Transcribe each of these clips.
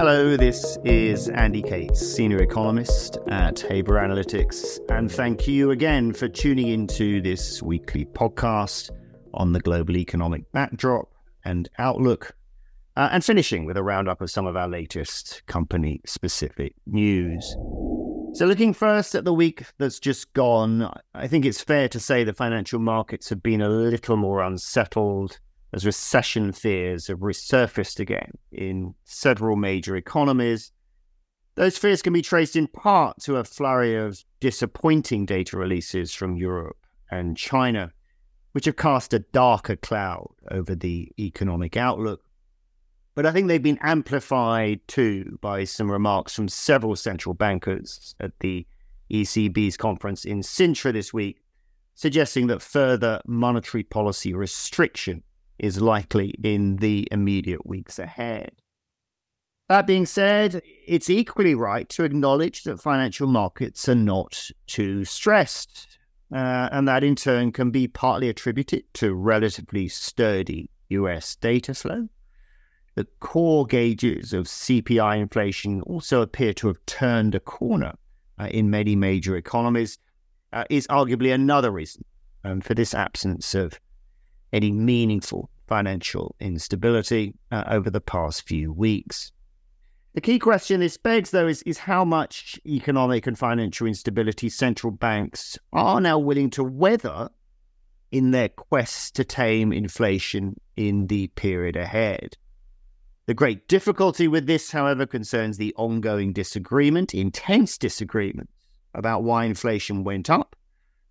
Hello, this is Andy Cates, Senior Economist at Haver Analytics, and thank you again for tuning into this weekly podcast on the global economic backdrop and outlook, uh, and finishing with a roundup of some of our latest company specific news. So, looking first at the week that's just gone, I think it's fair to say the financial markets have been a little more unsettled as recession fears have resurfaced again in several major economies. Those fears can be traced in part to a flurry of disappointing data releases from Europe and China, which have cast a darker cloud over the economic outlook. But I think they've been amplified too by some remarks from several central bankers at the ECB's conference in Sintra this week, suggesting that further monetary policy restriction is likely in the immediate weeks ahead. That being said, it's equally right to acknowledge that financial markets are not too stressed, uh, and that in turn can be partly attributed to relatively sturdy US data flow. The core gauges of CPI inflation also appear to have turned a corner uh, in many major economies, uh, is arguably another reason um, for this absence of any meaningful financial instability uh, over the past few weeks. The key question this begs, though, is, is how much economic and financial instability central banks are now willing to weather in their quest to tame inflation in the period ahead. The great difficulty with this, however, concerns the ongoing disagreement, intense disagreement, about why inflation went up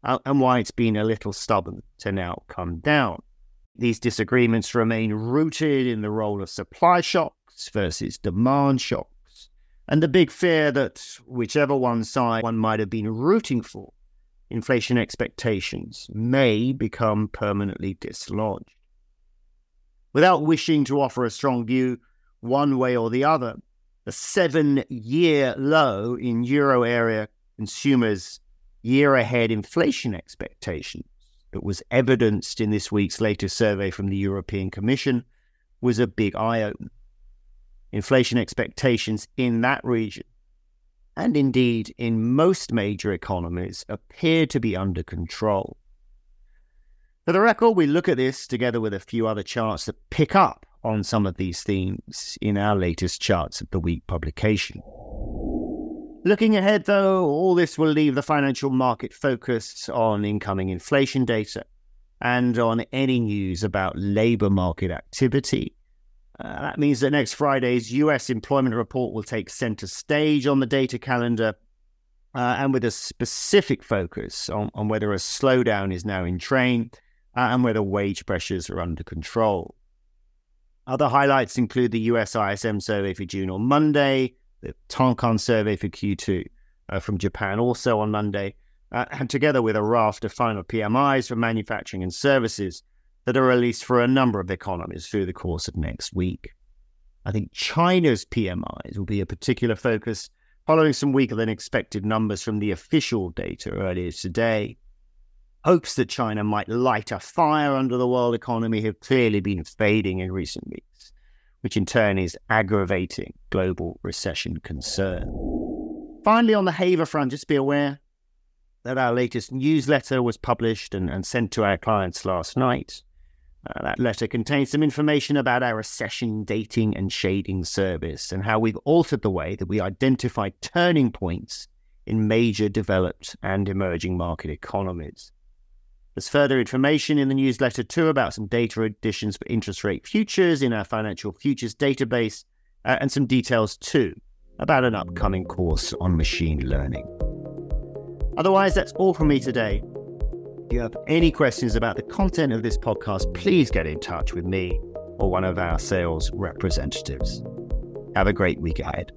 uh, and why it's been a little stubborn to now come down. These disagreements remain rooted in the role of supply shocks versus demand shocks, and the big fear that whichever one side one might have been rooting for, inflation expectations may become permanently dislodged. Without wishing to offer a strong view one way or the other, the seven year low in euro area consumers' year ahead inflation expectations that was evidenced in this week's latest survey from the European Commission was a big eye opener. Inflation expectations in that region, and indeed in most major economies, appear to be under control. For the record, we look at this together with a few other charts that pick up on some of these themes in our latest Charts of the Week publication. Looking ahead, though, all this will leave the financial market focused on incoming inflation data and on any news about labour market activity. Uh, that means that next Friday's US employment report will take centre stage on the data calendar uh, and with a specific focus on, on, whether a slowdown is now in train uh, and whether wage pressures are under control. Other highlights include the US ISM survey for June on Monday, the Tankan survey for Q2 uh, from Japan also on Monday, uh, and together with a raft of final PMIs for manufacturing and services that are released for a number of economies through the course of next week. I think China's PMIs will be a particular focus following some weaker than expected numbers from the official data earlier today. Hopes that China might light a fire under the world economy have clearly been fading in recent weeks which in turn is aggravating global recession concern. Finally, on the Haver front, just be aware that our latest newsletter was published and, and sent to our clients last night. Uh, that letter contains some information about our recession dating and shading service and how we've altered the way that we identify turning points in major developed and emerging market economies. There's further information in the newsletter too about some data additions for interest rate futures in our financial futures database, uh, and some details too about an upcoming course on machine learning. Otherwise, that's all from me today. If you have any questions about the content of this podcast, please get in touch with me or one of our sales representatives. Have a great week ahead.